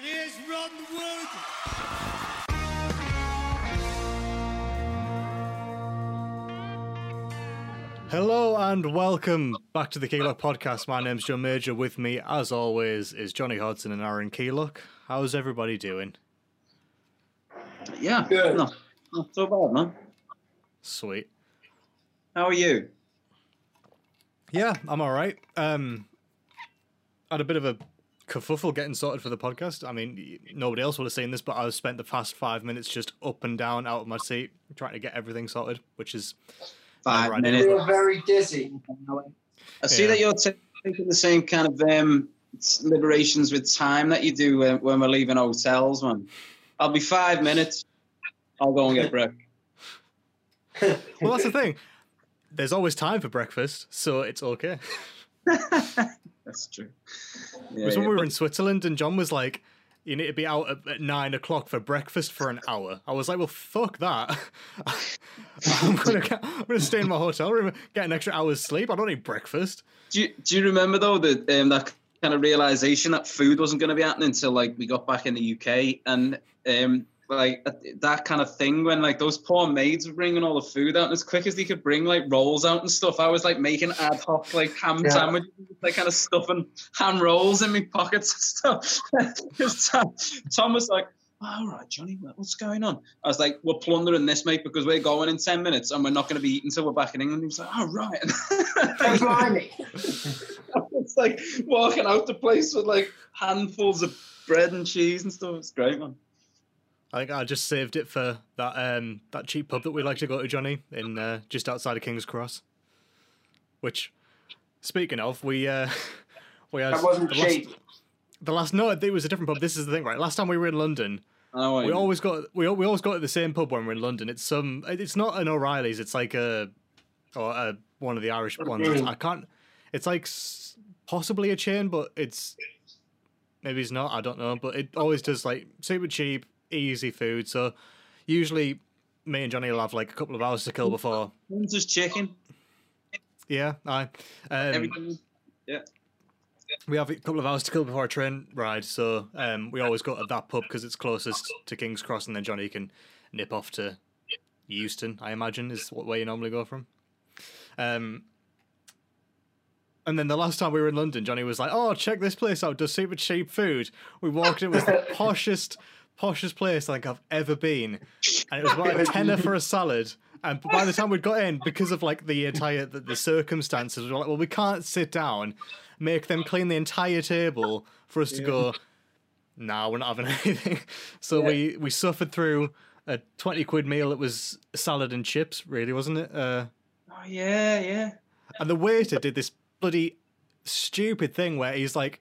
Here's Ron Wood. Hello and welcome back to the Keylock podcast. My name's Joe Major. With me, as always, is Johnny Hodson and Aaron Keylock. How's everybody doing? Yeah, Good. Not, not so bad, man. Sweet. How are you? Yeah, I'm all right. Um, had a bit of a kerfuffle getting sorted for the podcast. I mean, nobody else would have seen this, but I've spent the past five minutes just up and down out of my seat trying to get everything sorted, which is Five Alright. minutes. You're very dizzy. I see Yeah. that you're taking the same kind of um, liberations with time that you do when, when we're leaving hotels, man. I'll be five minutes. I'll go and get breakfast. well. That's the thing. There's always time for breakfast, so it's okay. That's true. It was when yeah. we were in Switzerland and John was like, you need to be out at, at nine o'clock for breakfast for an hour. I was like, well, fuck that. I'm gonna I'm gonna stay in my hotel room, get an extra hour's sleep. I don't need breakfast. Do you, do you remember though that um, that kind of realization that food wasn't going to be happening until like we got back in the UK and um, like that kind of thing when like those poor maids were bringing all the food out and as quick as they could bring like rolls out and stuff, I was like making ad hoc like ham Yeah. sandwiches, like kind of stuffing ham rolls in my pockets and stuff Tom, Tom was like. All right, Johnny, what's going on? I was like, we're plundering this, mate, because we're going in 10 minutes and we're not going to be eating until we're back in England. He was like, oh, right. It's like walking out the place with like handfuls of bread and cheese and stuff. It's great, man. I think I just saved it for that um that cheap pub that we like to go to, Johnny, in uh, just outside of King's Cross. Which, speaking of, we uh we had That wasn't the last, cheap. the last no, it was a different pub. This is the thing, right? Last time we were in London, I we mean. always got we we always got at the same pub when we're in London. It's some it's not an O'Reilly's. It's like a or a, one of the Irish ones. I can't. It's like possibly a chain, but it's maybe it's not. I don't know. But it always does like super cheap, easy food. So usually me and Johnny will have like a couple of hours to kill before. Hunter's chicken. Yeah, I. Um, Everything. we have a couple of hours to kill before our train ride, so um, we always go to that pub because it's closest to King's Cross, and then Johnny can nip off to Euston. I imagine is what way you normally go from. Um, and then the last time we were in London, Johnny was like, "Oh, check this place out! Does super cheap food." We walked in, it was the poshest, poshest place I think I've ever been, and it was about a tenner for a salad. And by the time we'd got in, because of like the entire the, the circumstances, we were like, "Well, we can't sit down." make them clean the entire table for us to go nah we're not having anything so Yeah. we we suffered through a 20 quid meal that was salad and chips really wasn't it uh Oh yeah, yeah. and the waiter did this bloody stupid thing where he's like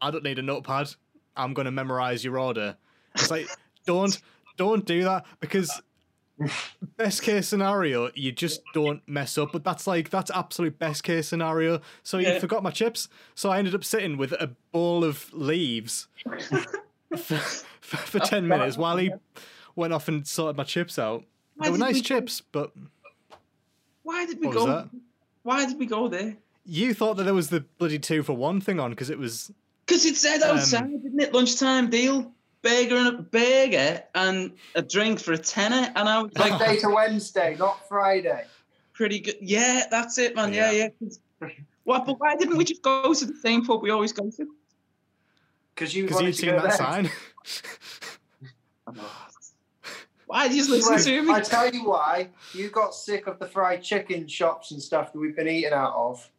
i don't need a notepad i'm going to memorize your order it's like don't don't do that because best case scenario you just don't mess up but that's like that's absolute best case scenario so Yeah. you forgot my chips so i ended up sitting with a bowl of leaves for, for, for 10 minutes while he went off and sorted my chips out Why they were nice we- chips but Why did we What go? Why did we go there? you thought that there was the bloody two for one thing on because it was Because it said Um, outside, didn't it? Lunchtime deal. Burger and a burger and a drink for a tenner, and I was like, Monday to Wednesday, not Friday. pretty good. Yeah, that's it, man. Yeah, Yeah. yeah. What? But why didn't we just go to the same pub we always go to? Because you because you'd to seen that there. sign Why did you just listen Right, to me? I tell you why. You got sick of the fried chicken shops and stuff that we've been eating out of,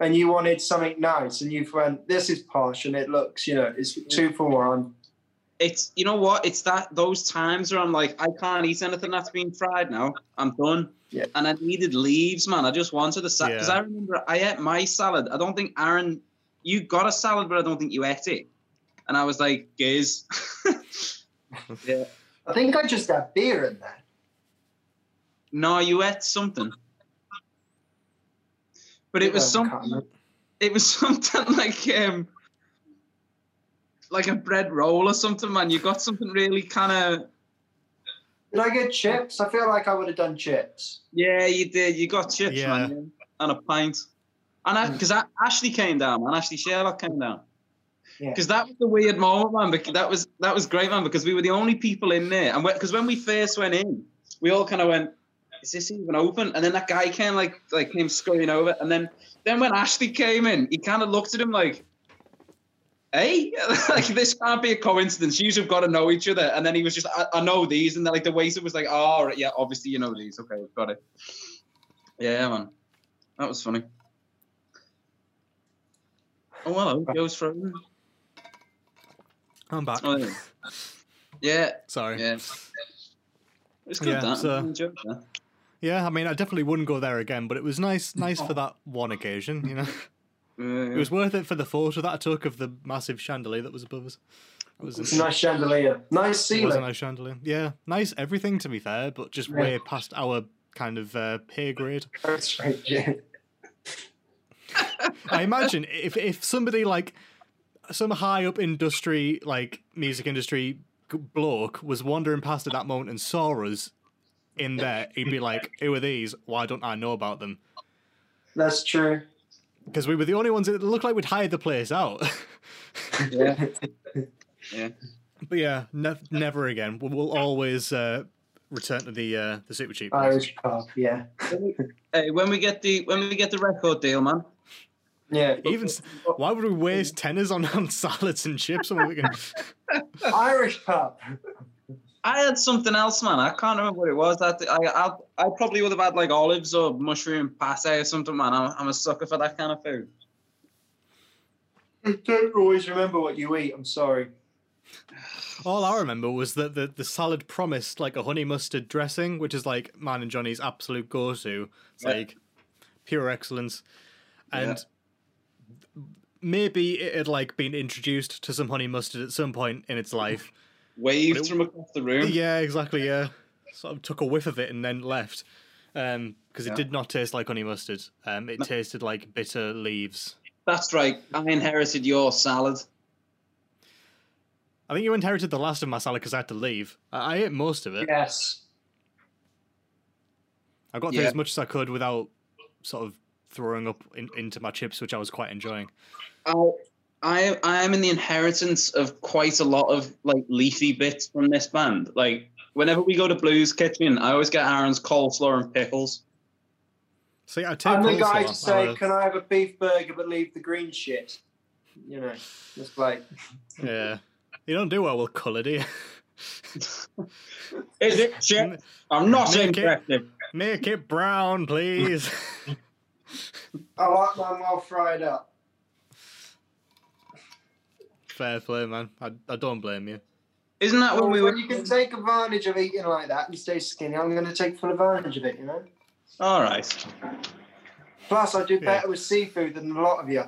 and you wanted something nice, and you went, "This is posh, and it looks, you know, it's two for one." It's you know what? It's that those times where i'm like i can't eat anything that's been fried now. I'm done. Yeah. and i needed leaves man. I just wanted a salad because Yeah. i remember i ate my salad. I don't think aaron you got a salad but i don't think you ate it. And i was like giz. Yeah. I think I just had beer in there. no you ate something. But it was I some can't remember. it was something like um like a bread roll or something man you got something really kind of Did I get chips? I feel like I would have done chips. Yeah, you did. You got chips, Yeah. man, and a pint. And because mm. Ashley came down, man. Ashley Sherlock came down. Yeah. Because that was the weird moment, man. Because that was that was great, man. Because we were the only people in there, and because when we first went in, we all kind of went, "Is this even open?" And then that guy came like like came scurrying over, and then then when Ashley came in, he kind of looked at him like, "Hey, like this can't be a coincidence. You have got to know each other." And then he was just, "I, I know these," and then like the waiter was like, "Oh, right, yeah, obviously you know these. Okay, got it." Yeah, man, that was funny. Oh hello, Joe's frozen. I'm back. Oh, yeah. Yeah, Sorry. yeah. It's good Yeah, that. so- I that. Yeah, I mean, I definitely wouldn't go there again, but it was nice, nice oh. for that one occasion. You know, It was worth it for the photo that I took of the massive chandelier that was above us. It was, It's a nice chandelier. Nice it was a nice chandelier. Yeah, nice everything to be fair, but just Yeah. way past our kind of uh, pay grade. That's right, yeah. I imagine if if somebody like some high up industry, like music industry bloke, was wandering past at that moment and saw us in there, he'd be like, "Who are these? Why don't I know about them?" That's true. Because we were the only ones that looked like we'd hired the place out. Yeah. yeah. but yeah, ne- never again. We'll, we'll always uh, return to the uh, the super cheap. place. Irish pub, yeah. Hey, when we get the when we get the record deal, man. Yeah. Even s- why would we waste tenners on, on salads and chips when we can? Irish pub. I had something else, man. I can't remember what it was. That I I, I probably would have had like olives or mushroom pate or something, man. I'm, I'm a sucker for that kind of food. I don't always remember what you eat. I'm sorry. All I remember was that the, the salad promised like a honey mustard dressing, which is like mine and Johnny's absolute go to. It's Yeah. like pure excellence. And maybe it had like been introduced to some honey mustard at some point in its life. Waved it- from across the room. yeah, exactly, yeah. Sort of took a whiff of it and then left. Um, because Yeah. it did not taste like honey mustard. Um, it tasted like bitter leaves. That's right. I inherited your salad. I think you inherited the last of my salad because I had to leave. I, I ate most of it. Yes. I got through Yeah. as much as I could without sort of throwing up in, into my chips, which I was quite enjoying. I I I am in the inheritance of quite a lot of like leafy bits from this band. Like whenever we go to Blues Kitchen, I always get Aaron's coleslaw and pickles. See, I take I'm the guy to say, I'm can I have a beef burger but leave the green shit? You know, just like, yeah. You don't do well with colour, do you? Is it shit? I'm not Make it- interested. Make it brown, please. I like mine well fried up. Fair play, man. I, I don't blame you. Isn't that Well, when we when were? you can take advantage of eating like that and stay skinny, I'm going to take full advantage of it, you know? All right. Plus, I do Yeah. better with seafood than a lot of you.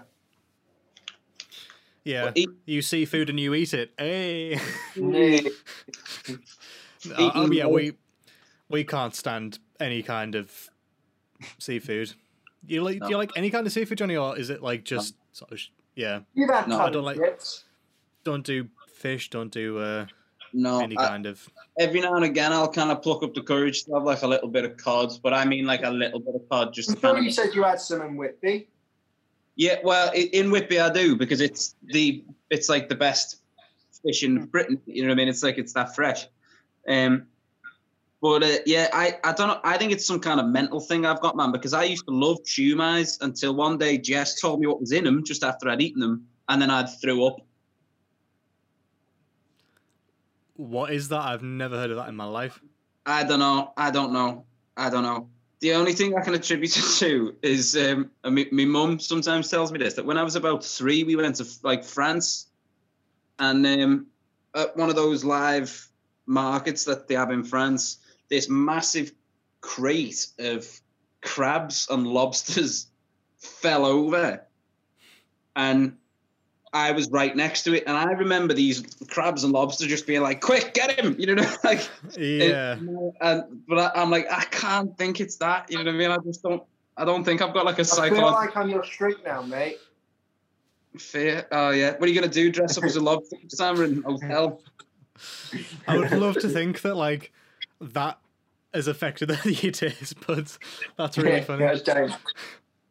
Yeah. Well, eat- You see food and you eat it. Hey. Yeah. Uh, oh, Eating yeah, more- we we can't stand any kind of seafood. You like do you like any kind of seafood, Johnny, or is it like just sort of yeah? You've had No, I don't like- chips. Don't do fish. Don't do uh, No, any I- kind of. every now and again I'll kind of pluck up the courage to have like a little bit of cod, but I mean like a little bit of cod just I'm kind you of. said you had some in Whitby. Yeah, well, in Whitby I do because it's the it's like the best fish in Britain. You know what I mean? It's like it's that fresh. Um, but uh, yeah, I I don't know. I think it's some kind of mental thing I've got, man. Because I used to love shumais until one day Jess told me what was in them just after I'd eaten them, and then I'd threw up. What is that? I've never heard of that in my life. I don't know. I don't know. I don't know. The only thing I can attribute it to is um, my mum sometimes tells me this that when I was about three, we went to like France, and um, at one of those live markets that they have in France, this massive crate of crabs and lobsters fell over, and I was right next to it, and I remember these crabs and lobsters just being like, "Quick, get him!" You know, like. Yeah. And but I, I'm like, I can't think it's that. You know what I mean? I just don't. I don't think I've got like a a I feel psychological like I'm your street now, mate. fear. Oh yeah. What are you gonna do? Dress up as a lobster summer in a hotel? I would love to think that like that has affected your taste but That's really funny. yeah, I.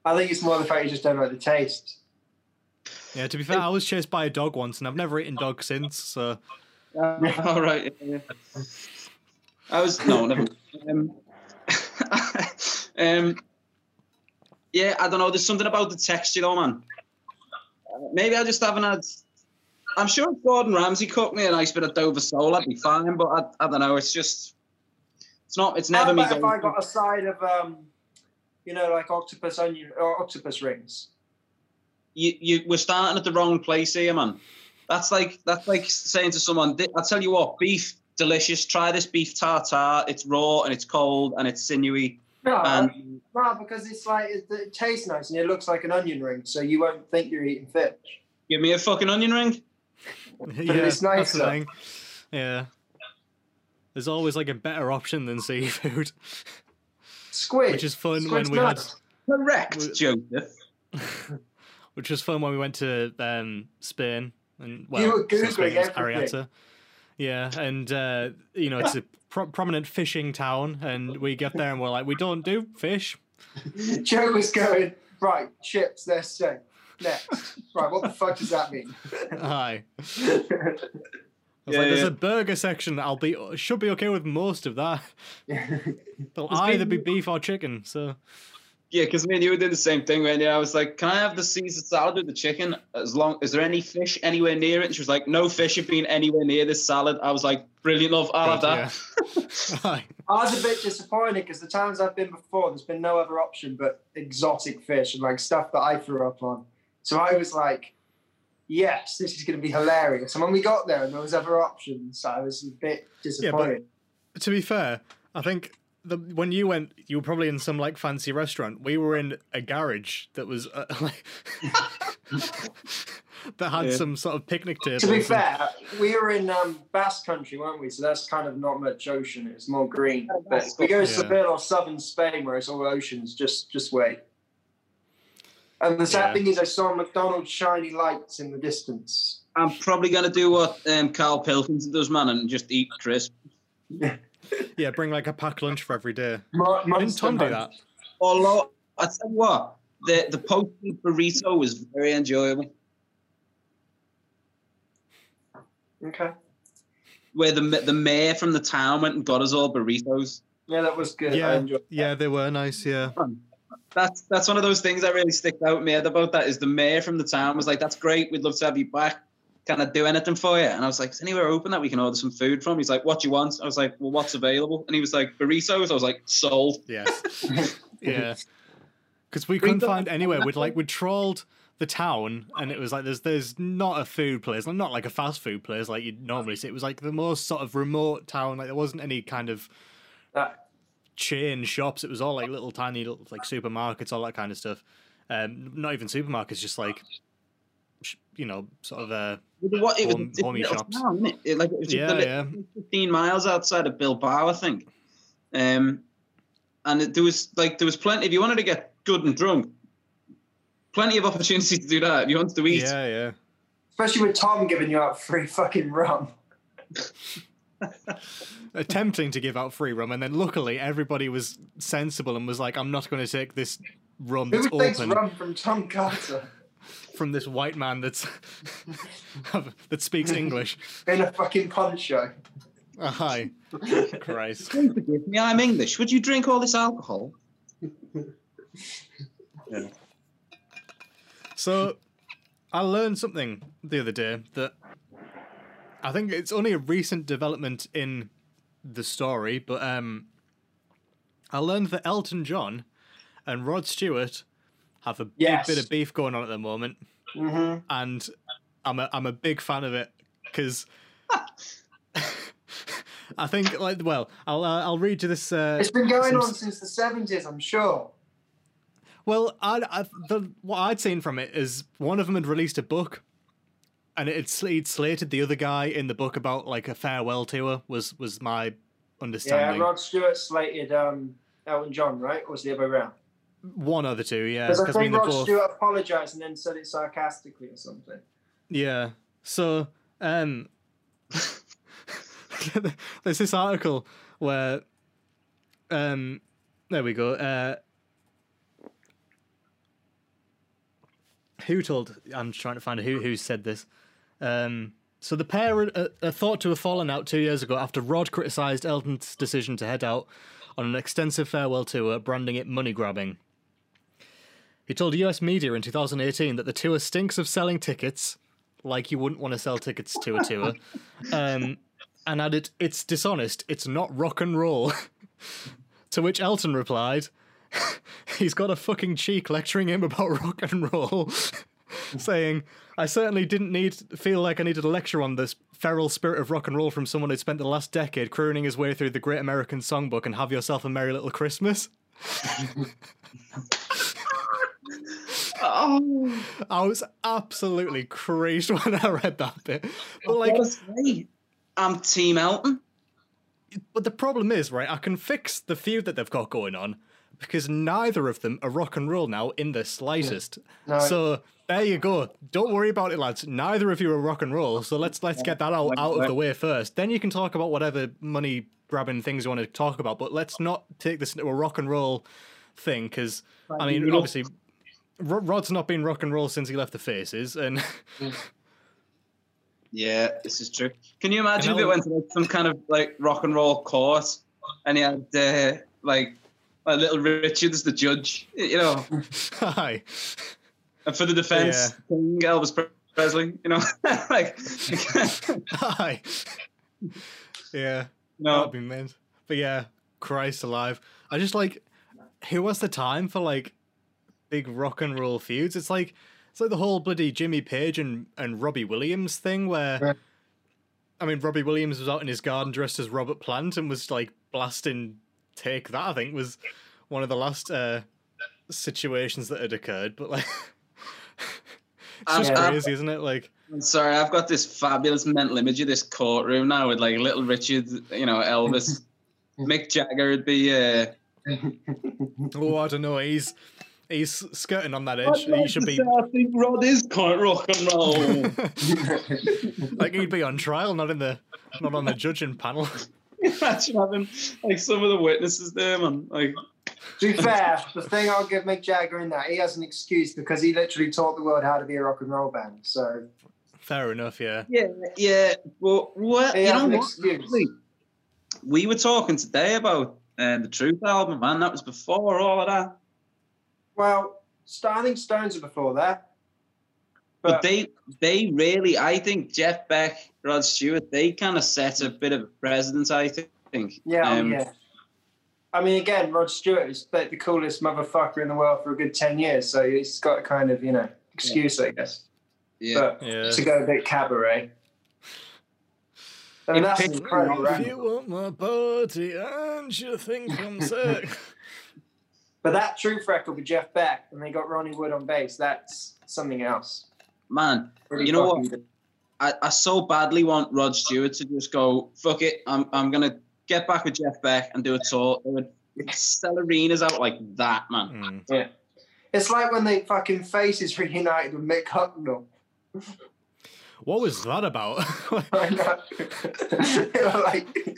I think it's more the fact you just don't like the taste. Yeah, to be fair, I was chased by a dog once, and I've never eaten dog since. So All right. yeah, yeah. I was no, never. Um, um, yeah, I don't know. There's something about the texture, though, man. Uh, Maybe I just haven't had. I'm sure if Gordon Ramsay cooked me a nice bit of Dover sole, I'd be fine. But I, I don't know. It's just, it's not. It's never me. about if I going- got a side of, um, you know, like octopus onion or octopus rings? You, you we're starting at the wrong place here, man. That's like that's like saying to someone, "I'll tell you what, beef delicious. Try this beef tartare. It's raw and it's cold and it's sinewy." No, And no, because it's like it, it tastes nice and it looks like an onion ring, so you won't think you're eating fish. give me a fucking onion ring. yeah, it's that's the thing. Yeah, there's always like a better option than seafood, Squid, which is fun Squid's when we had Correct, We- Joseph. had, which was fun when we went to um, Spain and well, You were since Spain, Googling it. Arietta. Yeah, and uh, you know it's a pro- prominent fishing town, and we get there and we're like, we don't do fish. Joe was going right. Chips, they're safe. Next, right. What the fuck does that mean? Aye. I was Yeah, like, there's yeah. a burger section. I'll be should be okay with most of that. They'll either been- be beef or chicken. So Yeah, because me and you did the same thing when yeah, I was like, "Can I have the Caesar salad with the chicken? As long is there any fish anywhere near it?" And she was like, "No fish have been anywhere near this salad." I was like, "Brilliant, love. I'll have that." Aye. I was a bit disappointed because the times I've been before, there's been no other option but exotic fish and like stuff that I threw up on. So I was like, yes, this is going to be hilarious. And when we got there and there was other options, I was a bit disappointed. to be fair, I think the when you went, you were probably in some like fancy restaurant. We were in a garage that was uh, like that had Yeah. some sort of picnic table. to be fair, we were in um, Basque Country, weren't we? So that's kind of not much ocean. It's more green. But if we go to Yeah. Seville or southern Spain, where it's all oceans, just just wait. And the sad Yeah. thing is, I saw McDonald's shiny lights in the distance. I'm probably gonna do what um, Carl Pilkington does, man, and just eat crisp. yeah, bring like a packed lunch for every day. Mo- Didn't Tom do Munch. that? Although I tell you what, the the post burrito was very enjoyable. Okay. Where the the mayor from the town went and got us all burritos. Yeah, that was good. I Yeah, enjoyed yeah, they were nice. Yeah, That's that's one of those things that really stick out me about that is the mayor from the town was like, "That's great, we'd love to have you back. Can I do anything for you?" And I was like, "Is anywhere open that we can order some food from?" He's like, "What do you want?" I was like, "Well, what's available?" And he was like, "Burritos." I was like, "Sold." yes, yeah. Because we couldn't find anywhere. We'd like we trawled the town, and it was like there's there's not a food place, not like a fast food place like you'd normally see. It was like the most sort of remote town. Like there wasn't any kind of that. chain shops. It was all like little tiny little like supermarkets, all that kind of stuff. Um, not even supermarkets, just like sh- you know, sort of uh, What, it was, Home- it's a homey little shops. town, innit? It, like, it was yeah, yeah, 15 miles outside of Bilbao, I think. Um, and it- there was like there was plenty. If you wanted to get good and drunk, plenty of opportunity to do that. If you wanted to eat, yeah, yeah. Especially with Tom giving you out free fucking rum. Attempting to give out free rum, and then luckily everybody was sensible and was like, "I'm not going to take this rum that's Who takes open rum from Tom Carter from this white man that's that speaks English." in a fucking poncho? Uh, hi, Christ. Please forgive me, I'm English. Would you drink all this alcohol? yeah. So, I learned something the other day that I think it's only a recent development in the story, but um, I learned that Elton John and Rod Stewart have a big bit of beef going on at the moment, Mm-hmm. and I'm a I'm a big fan of it because. I think, like, well, I'll uh, I'll read you this. Uh, It's been going on since the seventies, I'm sure. Well, I, I the what I'd seen from it is one of them had released a book, and it had sl- he'd slated the other guy in the book about like a farewell tour. Was was my understanding? Yeah. Rod Stewart slated um, Elton John, right? Or was the other way around? One of the two, yeah. Because I Because I mean, think Rod both. Stewart apologised and then said it sarcastically or something. Yeah. So, um, there's this article where, um, there we go. Uh, who told? I'm trying to find who who said this. Um, so the pair are, are, are thought to have fallen out two years ago after Rod criticised Elton's decision to head out on an extensive farewell tour, branding it money grabbing. He told US media in 2018 that the tour stinks of selling tickets, like you wouldn't want to sell tickets to a tour, um, and added, "It's dishonest. It's not rock and roll." to which Elton replied, "He's got a fucking cheek lecturing him about rock and roll." saying, I certainly didn't need feel like I needed a lecture on this feral spirit of rock and roll from someone who'd spent the last decade crooning his way through the Great American Songbook and Have Yourself a Merry Little Christmas. Oh, I was absolutely crazed when I read that bit. But like, honestly, I'm Team Elton. but the problem is, right? I can fix the feud that they've got going on because neither of them are rock and roll now in the slightest. No. So there you go. Don't worry about it, lads. Neither of you are rock and roll. So let's let's get that out, out of the way first. Then you can talk about whatever money grabbing things you want to talk about. But let's not take this into a rock and roll thing because I mean, you know- obviously, Rod- Rod's not been rock and roll since he left the Faces, and Yeah, this is true. Can you imagine if it went to like, some kind of like rock and roll course and he had uh, like a little Richard as the judge, you know, hi. and for the defense, King Elvis Presley, you know, like, Hi. Yeah, no, that'd be mint. But yeah, Christ alive. I just like who has the time for like big rock and roll feuds? It's like it's like the whole bloody Jimmy Page and, and Robbie Williams thing where Yeah. I mean Robbie Williams was out in his garden dressed as Robert Plant and was like blasting take that I think was one of the last uh situations that had occurred. But like it's I've- just I've- crazy, isn't it? Like I'm sorry, I've got this fabulous mental image of this courtroom now with like little Richard, you know, Elvis, Mick Jagger would be. Uh, Oh, I don't know. He's he's skirting on that edge. He should be I think Rod is quite rock and roll. like he'd be on trial, not in the not on the judging panel. Imagine having like some of the witnesses there, man. Like, to be fair, the thing I'll give Mick Jagger in that, he has an excuse because he literally taught the world how to be a rock and roll band. So Fair enough, yeah. yeah, yeah. Well, what he you has know an what? excuse. We were talking today about uh, the Truth album, man. That was before all of that. Well, St- I think Stones are before that. But, But, they, they really, I think Jeff Beck, Rod Stewart, they kind of set a bit of a precedent. I think. yeah, oh, Um, yeah. I mean, again, Rod Stewart is the the coolest motherfucker in the world for a good 10 years. So he's got a kind of, you know, excuse, I guess. yeah. But Yeah. to go a bit cabaret. I mean, that's incredible. If you want my party and you think I'm sick. But that Truth record with Jeff Beck, and they got Ronnie Wood on bass, that's something else. Man, Really You know what? good. I, I so badly want Rod Stewart to just go, fuck it, I'm, I'm going to get back with Jeff Beck and do a tour. They would sell arenas out like that, man. Mm. It's like when they fucking faces reunited with Mick Hucknall. What was that about? I know. Like, the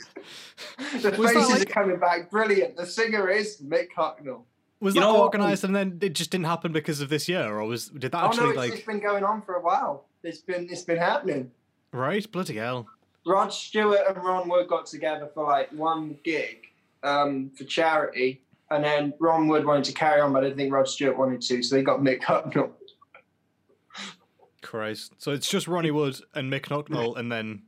Was that faces like- are coming back. Brilliant. The singer is Mick Hucknall. was You that know organised and then it just didn't happen because of this year, or was did that Oh no, it's, like it's been going on for a while. It's been it's been happening. right? Bloody hell! Rod Stewart and Ron Wood got together for like one gig um, for charity, and then Ron Wood wanted to carry on, but I didn't think Rod Stewart wanted to, so they got Mick Hucknall. Christ! So it's just Ronnie Wood and Mick Hucknall, and then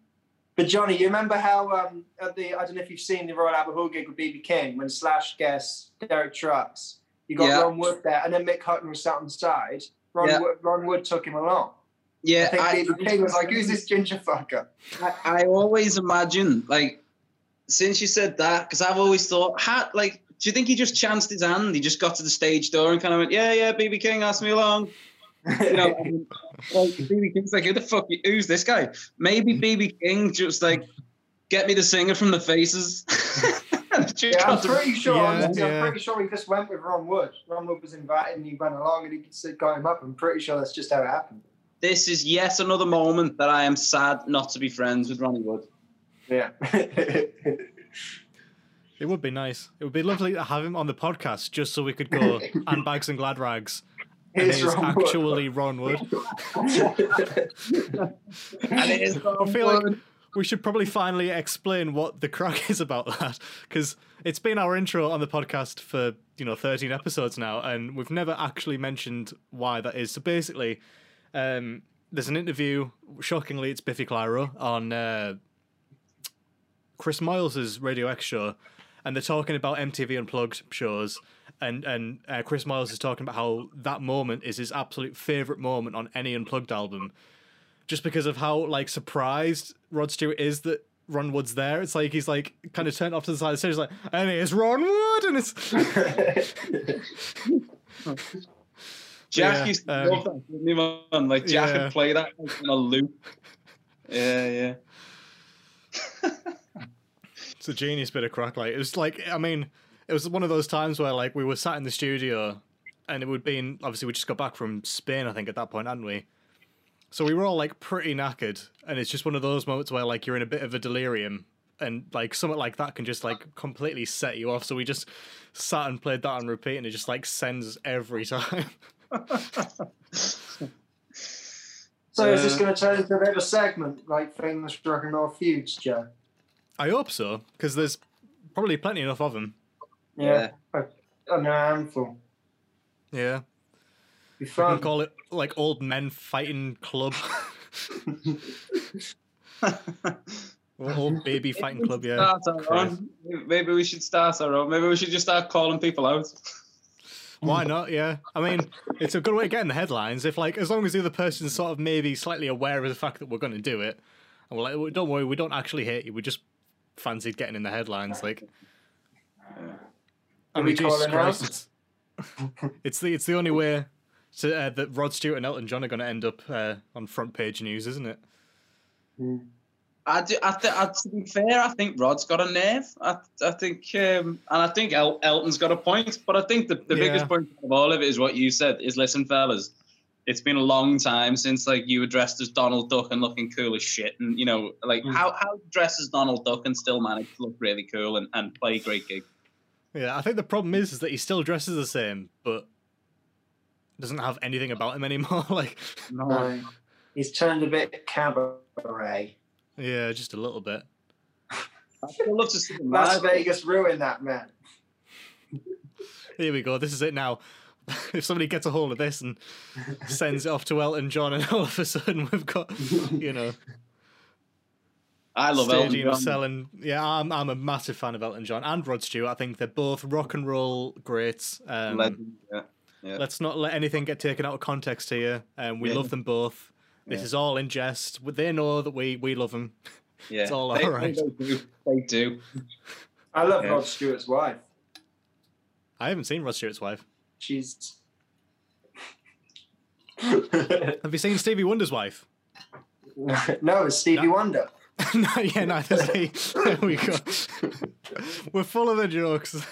But Johnny, you remember how um, at the I don't know if you've seen the Royal Albert Hall gig with BB King when Slash guests Derek Trucks, you got Yeah. Ron Wood there, and then Mick Hucknall sat on the side. Ron, Yeah. Wood, Ron Wood took him along. Yeah, I think I, BB King was like, "Who's this ginger fucker?" I, I always imagine, like, since you said that, because I've always thought, how, like, do you think he just chanced his hand? He just got to the stage door and kind of went, yeah, yeah, BB King asked me along. You know, I mean, um, like, BB King's like, who the fuck, who's this guy? Maybe mm. BB King just, like, get me the singer from the Faces. Yeah, I'm pretty sure. Yeah, I'm, yeah. I'm pretty sure he just went with Ron Wood. Ron Wood was invited and he went along and he got him up. I'm pretty sure that's just how it happened. this is yet another moment that I am sad not to be friends with Ronnie Wood. Yeah. it would be nice. It would be lovely to have him on the podcast just so we could go and bags and glad rags and Here's it is Ron Wood. actually Ron Wood. And it is I feel like we should probably finally explain what the crack is about that because it's been our intro on the podcast for you know 13 episodes now and we've never actually mentioned why that is so basically um, there's an interview shockingly it's biffy clyro on uh, chris moyles's radio x show and they're talking about mtv unplugged shows and and uh, chris moyles is talking about how that moment is his absolute favorite moment on any unplugged album just because of how like surprised Rod Stewart is that Ron Wood's there. It's like he's like kind of turned off to the side of the stage, he's like, and it's Ron Wood, and it's Jack Yeah, used to um, love that, didn't man? Like Jack yeah. would play that like, on a loop. Yeah, yeah. it's a genius bit of crack. Like it was like I mean, it was one of those times where like we were sat in the studio, and it would been obviously we just got back from Spain, I think at that point, hadn't we? So we were all like pretty knackered, and it's just one of those moments where like you're in a bit of a delirium, and like something like that can just like completely set you off. So we just sat and played that on repeat, and it just like sends every time. So is this Uh, going to turn into a bit of a segment like famous rock and roll feuds, Joe? I hope so, because there's probably plenty enough of them. Yeah, I know a handful. Yeah, Be we can call it like old men fighting club, or old baby fighting club. Yeah, Start our own. Maybe we should start our own. Maybe we should just start calling people out. why not? Yeah, I mean, it's a good way to get in the headlines. If like, as long as the other person's sort of maybe slightly aware of the fact that we're going to do it, and we're like, "Well, don't worry, we don't actually hate you. We just fancied getting in the headlines. Like, I Are we Jesus calling Christ, it's, it's the it's the only way to, uh, that Rod Stewart and Elton John are going to end up uh, on front page news, isn't it? I do. I th- I, to be fair, I think Rod's got a nerve. I, I think, um, and I think El- Elton's got a point. But I think the, the Yeah. biggest point of all of it is what you said: is listen, fellas, it's been a long time since like you were dressed as Donald Duck and looking cool as shit, and you know, like Mm. how how dress as Donald Duck and still manage to look really cool and, and play a great gig. Yeah, I think the problem is is that he still dresses the same, but doesn't have anything about him anymore. like, No. He's turned a bit cabaret. yeah, just a little bit. I'd still love to see Las. Vegas ruin that man. Here we go. This is it now. if somebody gets a hold of this and sends it off to Elton John, and all of a sudden we've got, you know, I love Elton stadium John. selling. Yeah, I'm I'm a massive fan of Elton John and Rod Stewart. I think they're both rock and roll greats. Um, Legend, yeah. yeah. Let's not let anything get taken out of context here. Um, we Yeah. love them both. This Yeah. is all in jest. They know that we we love them. yeah. it's all they, alright. They do. They do. I love Yeah. Rod Stewart's wife. I haven't seen Rod Stewart's wife. She's. Have you seen Stevie Wonder's wife? no, it's Stevie Wonder. no, yeah, neither has he. There we go. We're full of the jokes.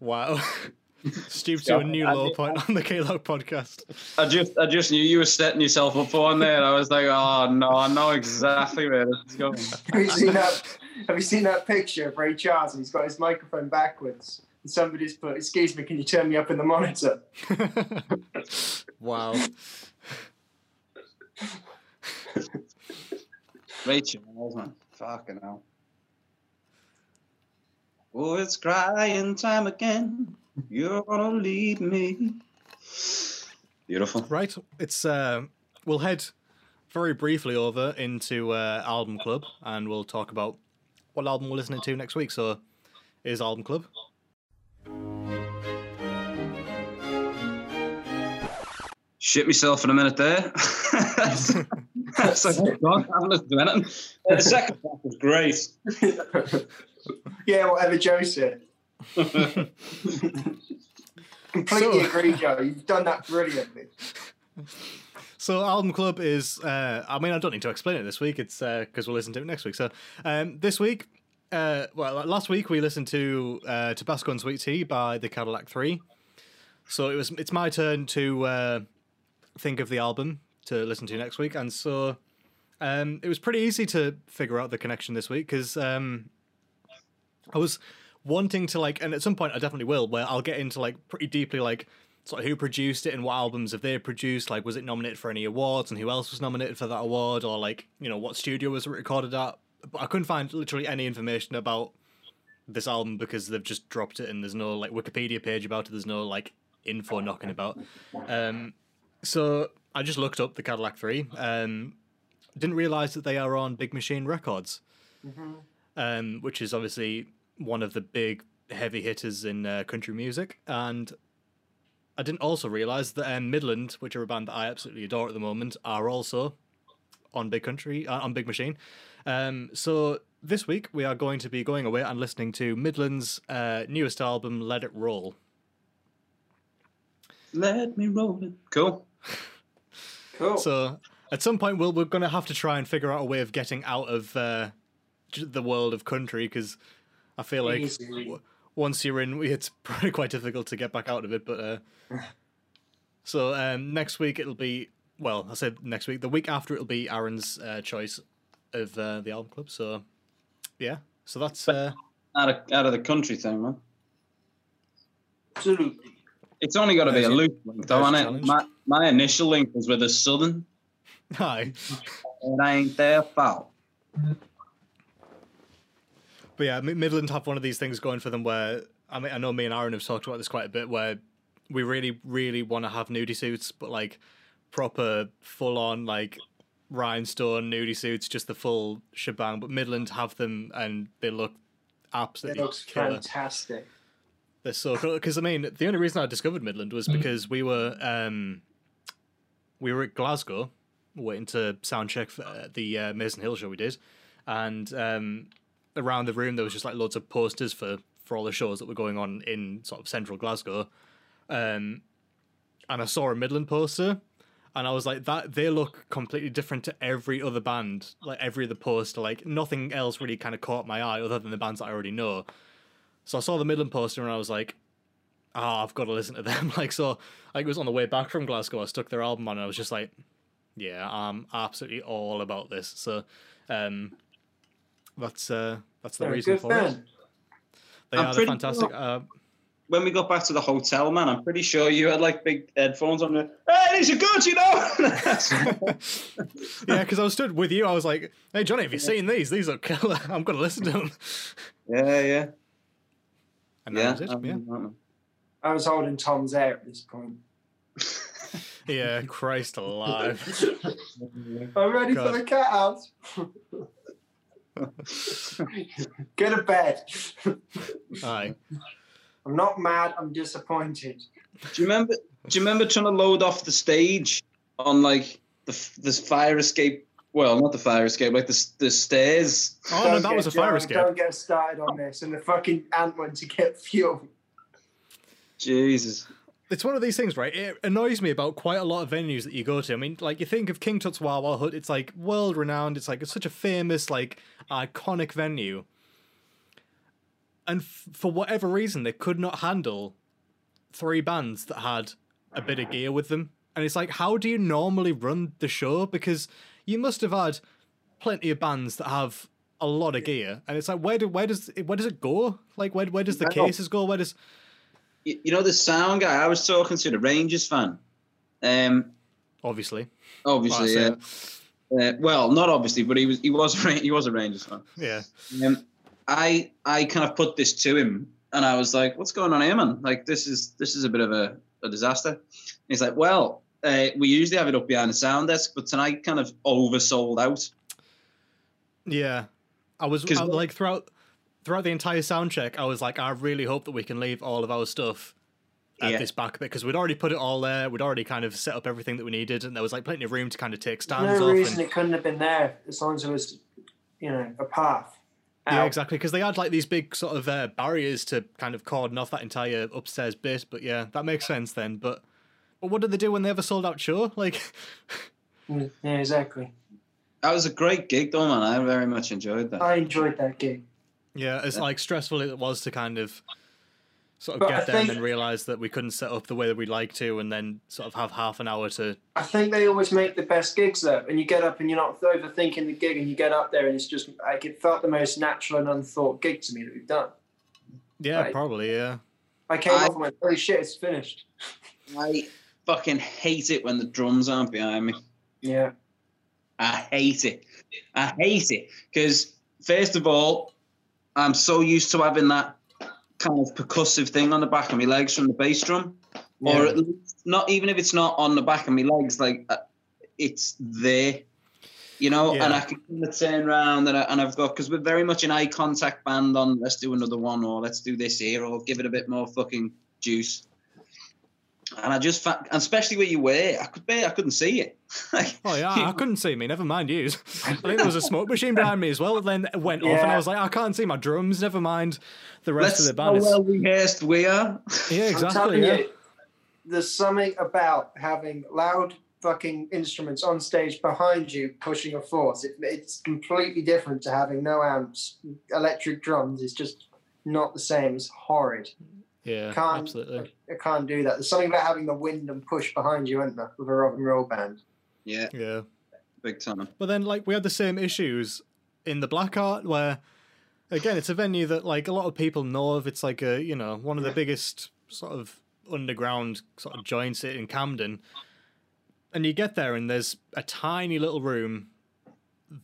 Wow. Stooped to a new I- low point on the Keylock podcast. I just, I just knew you were setting yourself up for one there. I was like, oh no, I know exactly where this is going. Have you seen that? Have you seen that picture of Ray Charles? And he's got his microphone backwards. And somebody's put, "Excuse me, can you turn me up in the monitor?" wow. Rachel, man, fucking hell. Oh, it's crying time again. You're gonna leave me. Beautiful. Right. It's uh, we'll head very briefly over into uh, album club, and we'll talk about what album we're listening to next week. So, is album club. Shit myself in a minute there. It's like, God, I haven't listened to anything. Uh, the second track was great. yeah, whatever Joe said. Completely So- agree, Joe. You've done that brilliantly. So album club is uh, I mean I don't need to explain it this week it's because we'll listen to it next week so um, this week uh, well last week we listened to uh, Tabasco and Sweet Tea by the Cadillac 3 so it was it's my turn to uh, think of the album to listen to next week and so um, it was pretty easy to figure out the connection this week because um, I was wanting to like and at some point I definitely will where I'll get into like pretty deeply like sort of who produced it and what albums have they produced? Like, was it nominated for any awards and who else was nominated for that award? Or like, you know, what studio was it recorded at? But I couldn't find literally any information about this album because they've just dropped it and there's no like Wikipedia page about it. There's no like info knocking about. Um, so I just looked up the Cadillac Three. Um, didn't realize that they are on Big Machine Records, Mhm. um, which is obviously one of the big heavy hitters in uh, country music. And I didn't also realize that um, Midland, which are a band that I absolutely adore at the moment, are also on Big Country uh, on Big Machine. Um, so this week we are going to be going away and listening to Midland's uh, newest album, Let It Roll. Let me roll it. Cool. Cool. So at some point we'll, we're going to have to try and figure out a way of getting out of uh, the world of country because I feel like w- once you're in, it's probably quite difficult to get back out of it. But uh, so um, next week it'll be well, I said next week. The week after it'll be Aaron's uh, choice of uh, the album club. So yeah, so that's uh, Out of out of the country thing, man. Absolutely. It's only got to be a loop link, though, there's your isn't it? Challenge. My, my initial link was with a southern. hi. It ain't their fault. But yeah, Midland have one of these things going for them where I mean I know me and Aaron have talked about this quite a bit where we really really want to have nudie suits, but like proper full on like rhinestone nudie suits, just the full shebang. But Midland have them and they look It absolutely looks killer. fantastic. They're so cool because I mean the only reason I discovered Midland was because we were um we were at Glasgow waiting to sound check for uh, the uh, Mason Hill show we did, and um around the room there was just like loads of posters for for all the shows that were going on in sort of central Glasgow, um and I saw a Midland poster. And I was like, that they look completely different to every other band, like every other poster. Like nothing else really kind of caught my eye other than the bands that I already know. So I saw the Midland poster and I was like, ah, I've got to listen to them. Like, so like, it was on the way back from Glasgow. I stuck their album on and I was just like, yeah, I'm absolutely all about this. So, um, that's uh, that's the They're reason for it. They I'm are fantastic. sure- Uh, When we got back to the hotel, man, I'm pretty sure you had like big headphones on. There. Hey, these are good, you know. yeah, because I was stood with you. I was like, hey, Johnny, have you seen these? These are killer. I'm going to listen to them. yeah, yeah, And that yeah. was it. um, Yeah. um, I was holding Tom's air at this point. Yeah, Christ alive. I'm ready God. for the cat out. Go to bed. Aye. I'm not mad. I'm disappointed. Do you remember? Do you remember trying to load off the stage on like the f- this fire escape? Well, not the fire escape, like the the stairs. Oh, no, Don't that was a fire don't- escape. Don't get started on this. And the fucking ant went to get fuel. Jesus. It's one of these things, right? It annoys me about quite a lot of venues that you go to. I mean, like you think of King Tut's Wah Wah Hut, it's like world renowned. It's like it's such a famous, like iconic venue, and f- for whatever reason, they could not handle three bands that had a bit of gear with them. And it's like, how do you normally run the show? Because you must have had plenty of bands that have a lot of gear, and it's like, where do where does it, where does it go? Like, where where does the cases go? Where does You, you know the sound guy I was talking to, the Rangers fan. Um, obviously, obviously, Well, yeah. Uh, well, not obviously, but he was he was a he was a Rangers fan. yeah. Um, I I kind of put this to him, and I was like, "What's going on here, man? Like this is this is a bit of a, a disaster." And he's like, "Well, uh, we usually have it up behind the sound desk, but tonight kind of oversold out." Yeah, I was I, like throughout throughout the entire sound check. I was like, I really hope that we can leave all of our stuff at Yeah. this back bit because we'd already put it all there. We'd already kind of set up everything that we needed, and there was like plenty of room to kind of take stands no off. reason And, it couldn't have been there as long as it was, you know, a path. yeah, exactly, because they had like these big sort of uh, barriers to kind of cordon off that entire upstairs bit. But yeah, that makes sense then. But but what did they do when they ever sold out show? Like, Mm, Yeah, exactly. That was a great gig, though, man. I very much enjoyed that. I enjoyed that gig. Yeah, as like stressful as it was to kind of. Sort of But get I there and think- then realize that we couldn't set up the way that we'd like to, and then sort of have half an hour to I think they always make the best gigs though, and you get up and you're not overthinking the gig, and you get up there and it's just like it felt the most natural and unthought gig to me that we've done. Yeah, Right. probably. Yeah. I came I- off and went, "Holy shit, it's finished." I fucking hate it when the drums aren't behind me. Yeah. I hate it. I hate it because first of all, I'm so used to having that kind of percussive thing on the back of my legs from the bass drum, or at least not even if it's not on the back of my legs, like uh, it's there, you know. And I can kind of turn around and, I, and I've got because we're very much an eye contact band on. Let's do another one, or let's do this here, or give it a bit more fucking juice. And I just, fa- especially where you were, I could, bear, I couldn't see it. Like, Oh yeah, I couldn't see me. Never mind you. I think there was a smoke machine behind me as well. And then it went off, and I was like, I can't see my drums. Never mind the rest Let's of the band. It's- well rehearsed we are. yeah, exactly. Yeah. you, there's something about having loud fucking instruments on stage behind you pushing a force. It, it's completely different to having no amps. Electric drums is just not the same. It's horrid. Yeah, Can't absolutely. I can't do that. There's something about having the wind and push behind you, isn't there, with a rock and roll band? Yeah, Yeah. big time. But then, like, we had the same issues in the Black Heart, where, again, it's a venue that, like, a lot of people know of. It's like a, you know, one of the biggest sort of underground sort of joints in Camden. And you get there, and there's a tiny little room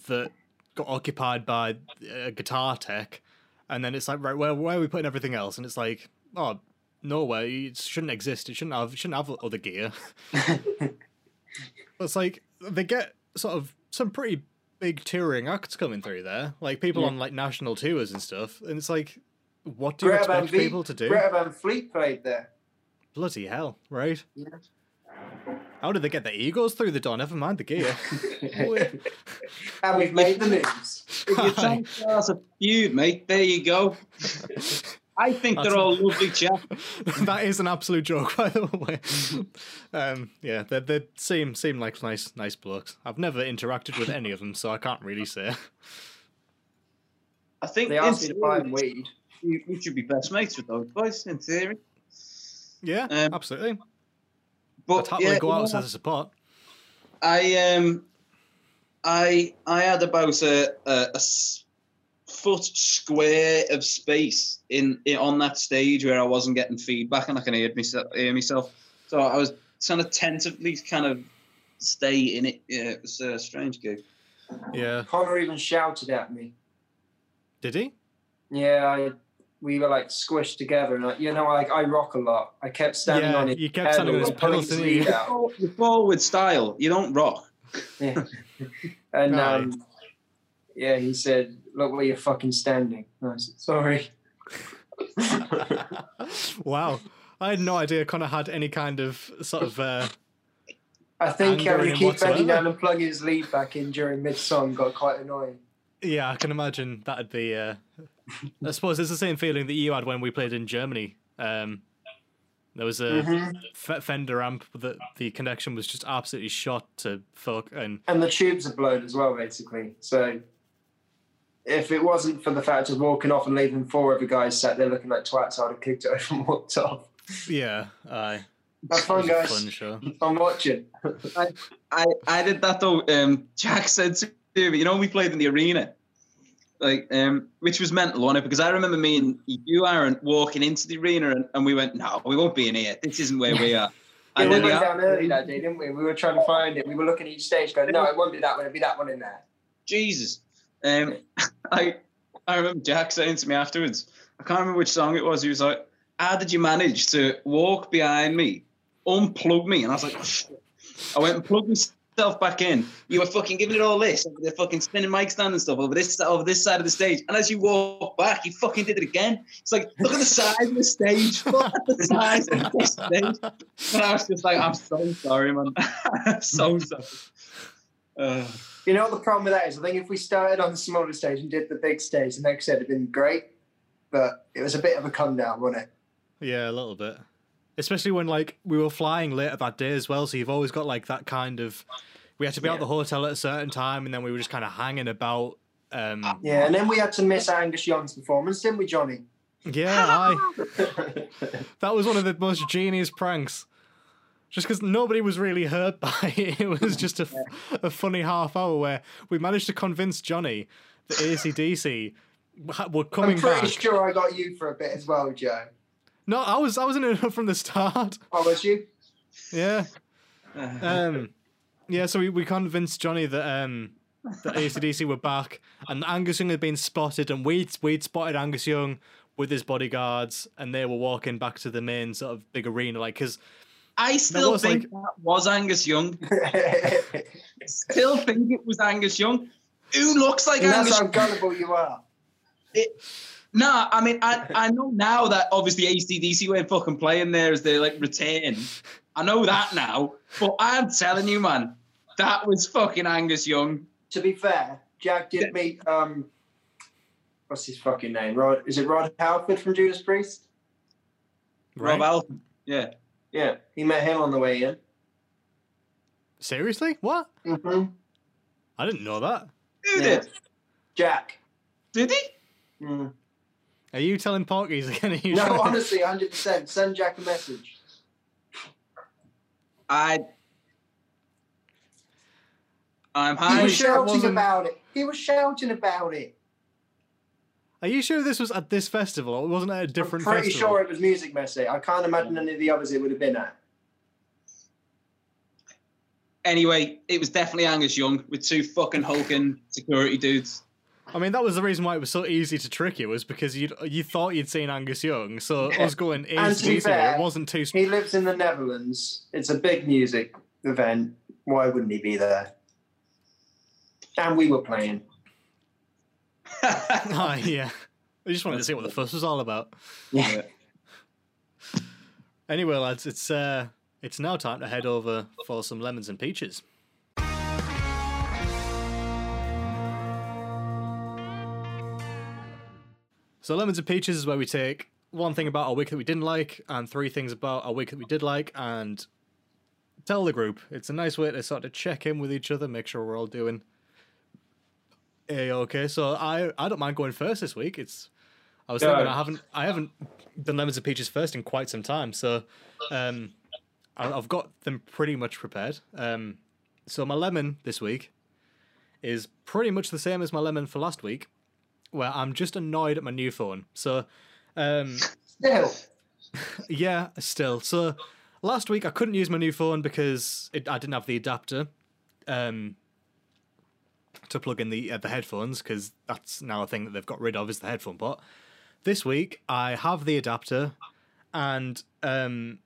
that got occupied by a guitar tech. And then it's like, right, where, where are we putting everything else? And it's like, oh, no way, It shouldn't exist. It shouldn't have, it shouldn't have other gear. But it's like they get sort of some pretty big touring acts coming through there, like people Yeah. on like national tours and stuff. And it's like, what do you Greta expect Vliet- people to do? Greta Van Fleet played there. Bloody hell, right? Yeah. How did they get their egos through the door? Never mind the gear. and we've made the news. If you're trying to start a feud, mate, there you go. I think That's they're all lovely chaps. that is an absolute joke, by the way. Um, yeah, they they seem seem like nice nice blokes. I've never interacted with any of them, so I can't really say. I think They asked me in to buy weed. we, we should be best mates with those boys, in theory. Yeah, Um, absolutely. But I'd happily yeah, go out know as a support. I um, I I had about a, a, a s- foot square of space in, in on that stage where I wasn't getting feedback and I can hear myself. Hear myself. So I was trying to tentatively kind of stay in it. Yeah, it was a strange gig. Yeah, Connor even shouted at me. did he? Yeah, I, we were like squished together, and like, you know, like I rock a lot. I kept standing Yeah, on his you kept standing on his and pulling pedals, his didn't you? lead out. Oh, you forward style. You don't rock. Yeah. And Right. um, yeah, he said, "Look where you're fucking standing." And I said, "Sorry." wow. I had no idea Connor had any kind of sort of uh, I think to keep bending down and plugging his lead back in during mid song got quite annoying. yeah, I can imagine that'd be uh I suppose it's the same feeling that you had when we played in Germany. Um there was a Mhm. F- Fender amp that the connection was just absolutely shot to fuck and And the tubes are blown as well, basically. So if it wasn't for the fact of walking off and leaving four other guys sat there looking like twats, I'd have kicked it over and walked off. yeah, aye. Have It fun, guys. Fun show. I'm watching. I, I did that though. Um, Jack said to me, you know, we played in the arena, like, um, which was mental on it because I remember me and you, Aaron, walking into the arena and, and we went, no, we won't be in here. This isn't where we are. Yeah, And we then went down early that day, didn't we? We were trying to find it. We were looking at each stage, going, "No, it won't be that one. It'll be that one in there." Jesus. Um, I I remember Jack saying to me afterwards, I can't remember which song it was. He was like, "How did you manage to walk behind me, unplug me?" And I was like, oh, shit. I went and plugged myself back in. You were fucking giving it all this, over the fucking spinning mic stand and stuff over this over this side of the stage. And as you walk back, you fucking did it again. It's like, look at the size of the stage. Look at the size of the stage. And I was just like, I'm so sorry, man. I'm so sorry. Uh, You know what the problem with that is? I think if we started on the smaller stage and did the big stage, the next set had been great, but it was a bit of a come down, wasn't it? Yeah, a little bit. Especially when like we were flying later that day as well, so you've always got like that kind of we had to be out Yeah. the hotel at a certain time and then we were just kind of hanging about um Yeah, and then we had to miss Angus Young's performance, didn't we, Johnny? yeah, I that was one of the most genius pranks. Just because nobody was really hurt by it, it was just a, a funny half hour where we managed to convince Johnny that ACDC were coming back. I'm pretty back. sure I got you for a bit as well, Joe. No, I was I was in it from the start. Oh, was you? Yeah. Um, yeah, so we, we convinced Johnny that um, that ACDC were back, and Angus Young had been spotted, and we'd, we'd spotted Angus Young with his bodyguards, and they were walking back to the main sort of big arena, like, because I still was think like- that was Angus Young. Still think it was Angus Young. Who looks like and Angus? that's how gullible you are. Nah, I mean, I, I know now that obviously ACDC weren't fucking playing there as they like return. I know that now, but I'm telling you, man, that was fucking Angus Young. To be fair, Jack did meet um, what's his fucking name? Rod? Is it Rod Halford from Judas Priest? right? Rob Alton. Yeah. Yeah, he met him on the way in. Seriously? What? Mm-hmm. I didn't know that. Who Yeah. did? Jack. Did he? Mm. Are you telling Porkies again? Are you No, honestly, 100%. Send Jack a message. I. I'm He was shouting about it. He was shouting about it. Are you sure this was at this festival? Or it wasn't at a different I'm pretty festival? sure it was Musikmesse. I can't imagine any of the others it would have been at. Anyway, it was definitely Angus Young with two fucking hulking security dudes. I mean, that was the reason why it was so easy to trick you, was because you you thought you'd seen Angus Young, so Yeah. us going And to be ACDC, where fair, it wasn't too. He lives in the Netherlands. It's a big music event. Why wouldn't he be there? And we were playing. Ah, yeah. I just wanted to see what the fuss was all about. Yeah. Anyway, lads, it's uh, it's now time to head over for some lemons and peaches. So, lemons and peaches is where we take one thing about our week that we didn't like, and three things about our week that we did like, and tell the group. It's a nice way to sort of check in with each other, make sure we're all doing a okay. So, I I don't mind going first this week. It's I was thinking I haven't I haven't done lemons and peaches first in quite some time, so um, I- I've got them pretty much prepared. Um, so my lemon this week is pretty much the same as my lemon for last week, where I'm just annoyed at my new phone. So, um, Still, yeah, still. So last week I couldn't use my new phone because it, I didn't have the adapter um, to plug in the uh, the headphones because that's now a thing that they've got rid of is the headphone port. This week I have the adapter, and um,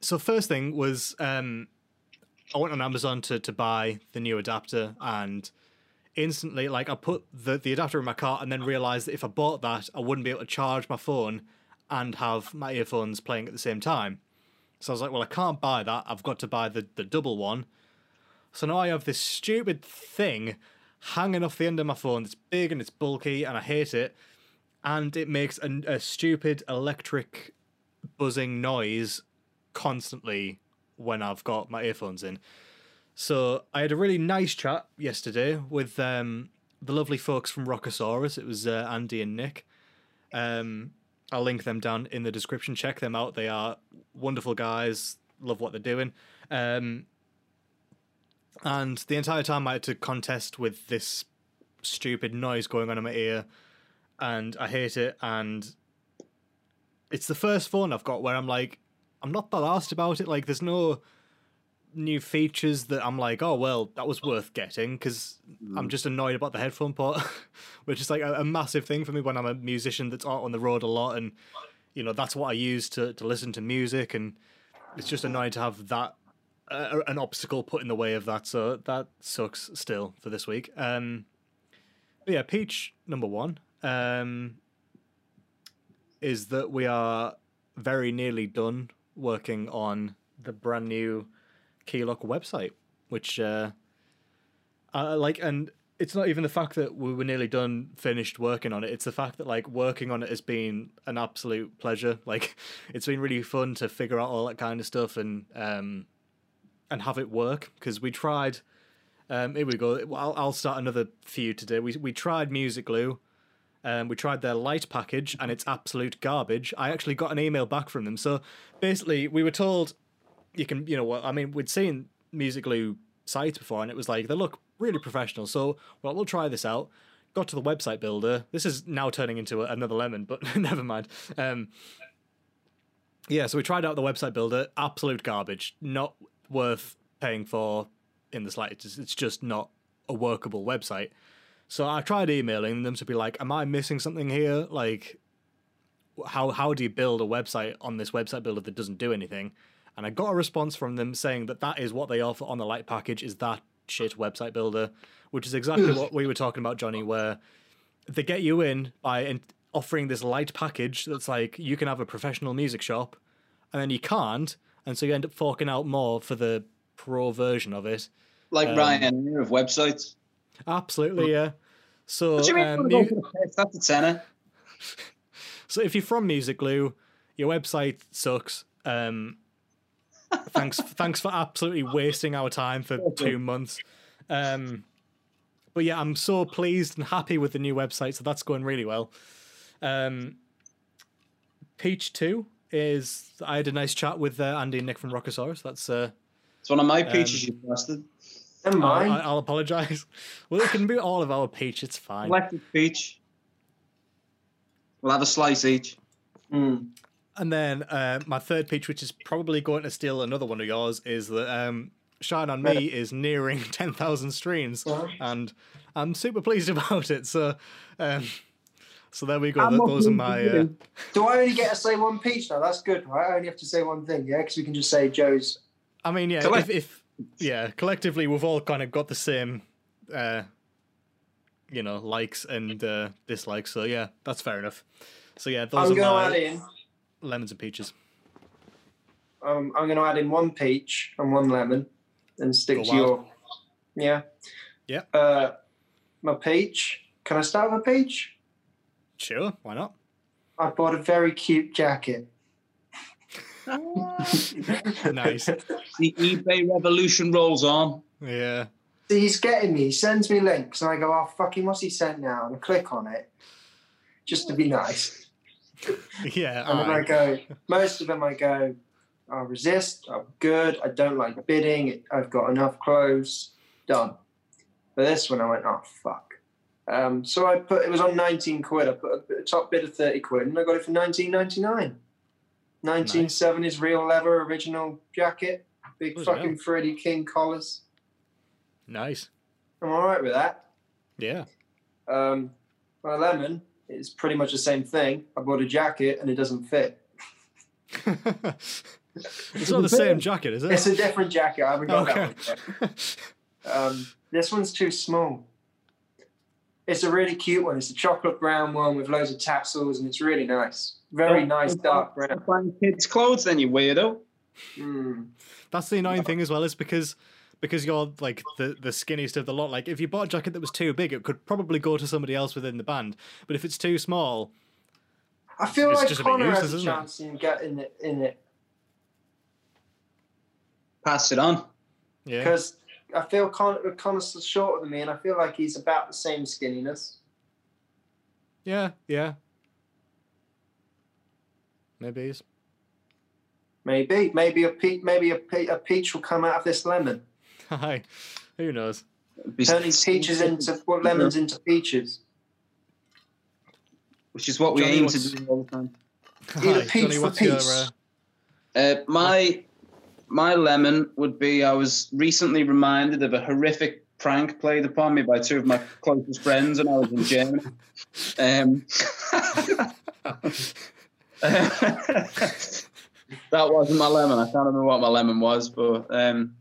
so first thing was um, I went on Amazon to to buy the new adapter and instantly like I put the the adapter in my cart and then realized that if I bought that I wouldn't be able to charge my phone and have my earphones playing at the same time. So I was like, well, I can't buy that. I've got to buy the, the double one. So now I have this stupid thing hanging off the end of my phone It's big and it's bulky and I hate it. And it makes a, a stupid electric buzzing noise constantly when I've got my earphones in. So I had a really nice chat yesterday with um, the lovely folks from Rockasaurus. It was uh, Andy and Nick. Um, I'll link them down in the description. Check them out. They are wonderful guys. Love what they're doing. Um, and the entire time I had to contest with this stupid noise going on in my ear, and I hate it. And it's the first phone I've got where I'm like, I'm not that asked about it. Like, there's no new features that I'm like, oh well, that was worth getting because I'm mm. just annoyed about the headphone port, which is like a, a massive thing for me when I'm a musician that's out on the road a lot, and you know that's what I use to to listen to music, and it's just annoying to have that uh, an obstacle put in the way of that. So that sucks still for this week. Um, yeah, Peach number one um, is that we are very nearly done working on the brand new Keylock website, which uh, I like, and it's not even the fact that we were nearly done, finished working on it. It's the fact that like working on it has been an absolute pleasure. Like, it's been really fun to figure out all that kind of stuff and um, and have it work because we tried. Um, here we go. I'll, I'll start another few today. We we tried Music Glue. Um, we tried their light package and it's absolute garbage. I actually got an email back from them. So basically, we were told you can, you know what? I mean, we'd seen Music Glue sites before and it was like they look really professional. So, well, we'll try this out. Got to the website builder. This is now turning into another lemon, but never mind. Um, yeah, so we tried out the website builder. Absolute garbage. Not worth paying for in the slightest. It's just not a workable website. So I tried emailing them to be like, "Am I missing something here? Like, how how do you build a website on this website builder that doesn't do anything?" And I got a response from them saying that that is what they offer on the light package is that shit website builder, which is exactly what we were talking about, Johnny, where they get you in by offering this light package that's like you can have a professional music shop, and then you can't, and so you end up forking out more for the pro version of it. Like Um, Ryan of websites. Absolutely, yeah. So, What do you mean? um, Go mu- for the piss? That's a tenner. so if you're from Music Glue, your website sucks. Um, thanks, thanks for absolutely wasting our time for two months. Um, but yeah, I'm so pleased and happy with the new website, so that's going really well. Um, Peach Two is I had a nice chat with uh, Andy and Nick from Rockasaurus. That's uh, It's one of my peaches, Um, you bastard. Never I, mind. I'll apologize. Well, it can be all of our peach. It's fine. Electric peach. We'll have a slice each. Mm. And then uh, my third peach, which is probably going to steal another one of yours, is that um, Shine on Me is nearing 10,000 streams, and I'm super pleased about it. So, um, so there we go. I'm Those are my. Uh. Do I only get to say one peach now? That's good, right? I only have to say one thing, yeah? Because we can just say Joe's. I mean, yeah, Collect- if, if yeah, collectively we've all kind of got the same, uh, you know, likes and uh, dislikes. So yeah, that's fair enough. So yeah, those I'm are going to my add in. lemons and peaches. Um, I'm going to add in one peach and one lemon, and stick Go to wild. your. Yeah. Yeah. Uh, my peach. Can I start with a peach? Sure, why not? I bought a very cute jacket. Ah. Nice. The eBay revolution rolls on. Yeah. He's getting me. He sends me links, and I go, "Oh fucking, what's he sent now?" And I click on it, just to be nice. Yeah. And then I go, most of them I go, I'll resist, I'm good, I don't like bidding, I've got enough clothes, done. But this one I went, oh fuck. Um, so I put, it was on 19 quid, I put a, a top bid of 30 quid and I got it for 19.99. 19.7 is real leather, original jacket, big Bloody fucking Freddie King collars. Nice. I'm alright with that. Yeah. Um, my lemon is pretty much the same thing. I bought a jacket and it doesn't fit. it's not the same jacket, is it? It's a different jacket. I haven't got Okay. that one. Um, this one's too small. It's a really cute one. It's a chocolate brown one with loads of tassels, and it's really nice. Very nice dark brown. Buying kids' clothes, then you weirdo. Mm. That's the annoying thing as well, is because because you're like the the skinniest of the lot. Like if you bought a jacket that was too big, it could probably go to somebody else within the band. But if it's too small, I feel It's like just a bit Connor useless, has a isn't it? chance in getting it in it Pass it on. yeah, because I feel Connor, Connor's shorter than me, and I feel like he's about the same skinniness. yeah, yeah. Maybe he's Maybe, maybe a peach, maybe a, pe- a peach will come out of this lemon, hi. Who knows? Turning peaches into well, lemons into peaches. Which is what we Johnny, aim what's- to do all the time. Eat a Hi, peach Johnny, for what's your, uh, Uh, my my lemon would be I was recently reminded of a horrific prank played upon me by two of my closest friends when I was in Germany. Um, that wasn't my lemon. I can't remember what my lemon was, but um,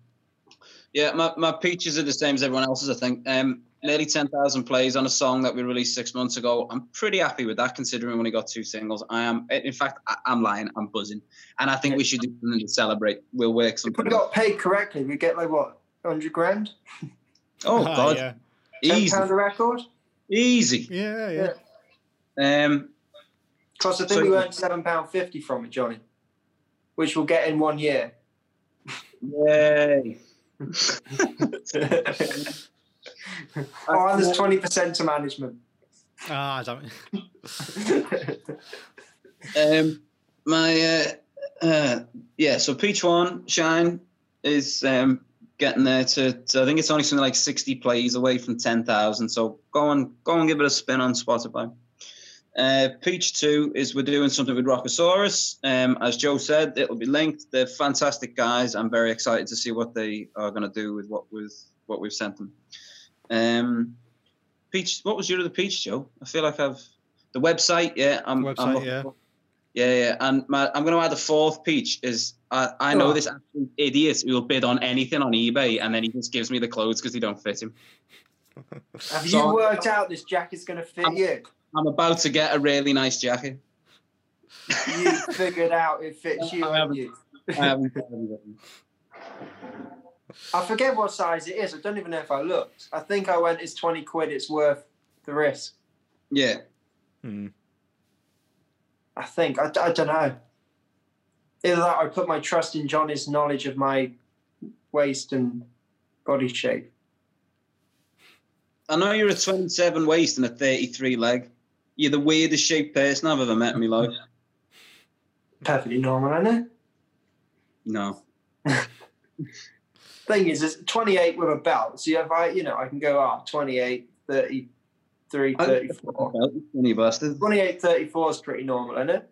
yeah, my, my peaches are the same as everyone else's. I think um, nearly ten thousand plays on a song that we released six months ago. I'm pretty happy with that, considering we only got two singles. I am, in fact, I, I'm lying. I'm buzzing, and I think we should do something to celebrate. We'll work If something. we got paid correctly, we get like what, hundred grand, Oh hi, God, yeah, ten easy, pound a record. easy. yeah, yeah. Um, Plus, I think So- we earned seven pound fifty from it, Johnny, which we'll get in one year. yay. oh, and there's twenty percent to management. Ah, damn it. Um, my uh, uh, yeah. So Peach One Shine is um, getting there to, to. I think it's only something like sixty plays away from ten thousand. So go and go and give it a spin on Spotify. Uh, Peach 2 is we're doing something with Rockasaurus. Um, as Joe said, it'll be linked. They're fantastic guys. I'm very excited to see what they are going to do with what with what we've sent them. Um, Peach, what was your other Peach, Joe? I feel like I've the website. Yeah, I'm. Website, I'm yeah. Yeah, yeah, and my, I'm going to add a fourth peach. Is I, I know Oh. this absolute idiot who will bid on anything on eBay, and then he just gives me the clothes because they don't fit him. Have you So- worked out this jacket's going to fit you? I'm about to get a really nice jacket. You figured out it fits you, I haven't haven't. you? I haven't got anything. I forget what size it is. I don't even know if I looked. I think I went, it's 20 quid, it's worth the risk. yeah, Hmm. I think. I, I don't know. Either that or I put my trust in Johnny's knowledge of my waist and body shape. I know you're a 27 waist and a 33 leg. You're the weirdest shaped person I've ever met in my life. Perfectly normal, isn't it? No. Thing is, it's 28 with a belt. So if I, you know, I can go up 28, 33, 34. Funny bastard. 28, 34 is pretty normal, isn't it?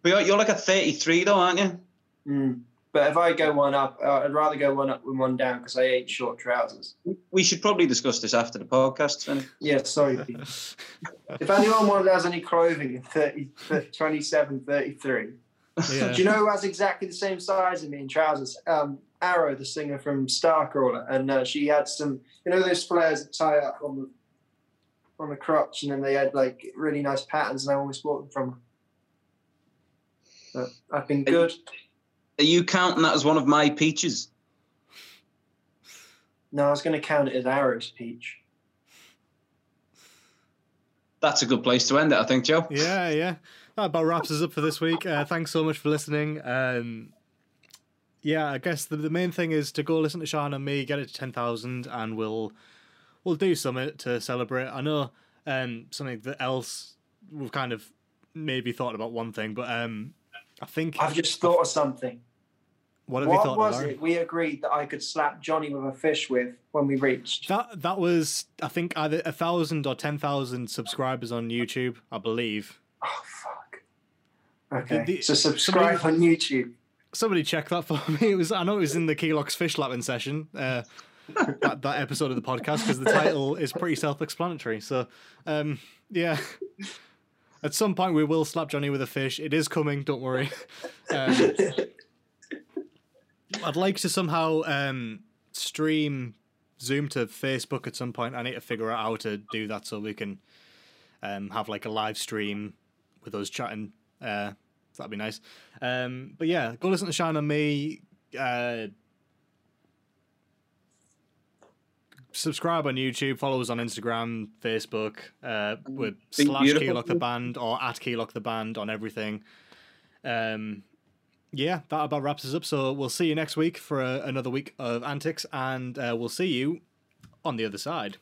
But you're, you're like a 33 though, aren't you? Mm. But if I go one up, uh, I'd rather go one up than one down because I hate short trousers. We should probably discuss this after the podcast. Then. Yeah, sorry. If anyone wants has any clothing in 30, 27, 33, Yeah. do you know who has exactly the same size as me in trousers? Um, Arrow, the singer from Starcrawler, and uh, she had some, you know, those flares that tie up on the on the crotch, and then they had like really nice patterns, and I always bought them from her. But I've been good. Are you counting that as one of my peaches? No, I was going to count it as Arrow's peach. That's a good place to end it, I think, Joe. yeah, yeah. That about wraps us up for this week. Uh, thanks so much for listening. Um, yeah, I guess the, the main thing is to go listen to Shine on Me, get it to ten thousand, and we'll we'll do something to celebrate. I know um, something that else we've kind of maybe thought about one thing, but um, I think I've just thought of something. what have you What thought? was Larry? it we agreed that I could slap Johnny with a fish with when we reached? That that was I think either a thousand or ten thousand subscribers on YouTube, I believe. Oh fuck. Okay, The- the- so subscribe on YouTube. Somebody check that for me. It was I know it was in the Keylocks fish lapping session. Uh, that, that episode of the podcast because the title is pretty self-explanatory. So, um, yeah, at some point we will slap Johnny with a fish. It is coming. Don't worry. Um, I'd like to somehow um, stream Zoom to Facebook at some point. I need to figure out how to do that so we can um, have like a live stream with us chatting. Uh, that'd be nice. Um, but yeah, go listen to Shine on Me. Uh, subscribe on YouTube. Follow us on Instagram, Facebook. Uh, with Be slash. Keylock the Band or at Keylock the Band on everything. Um, yeah, that about wraps us up. So we'll see you next week for uh another week of antics, and uh, we'll see you on the other side.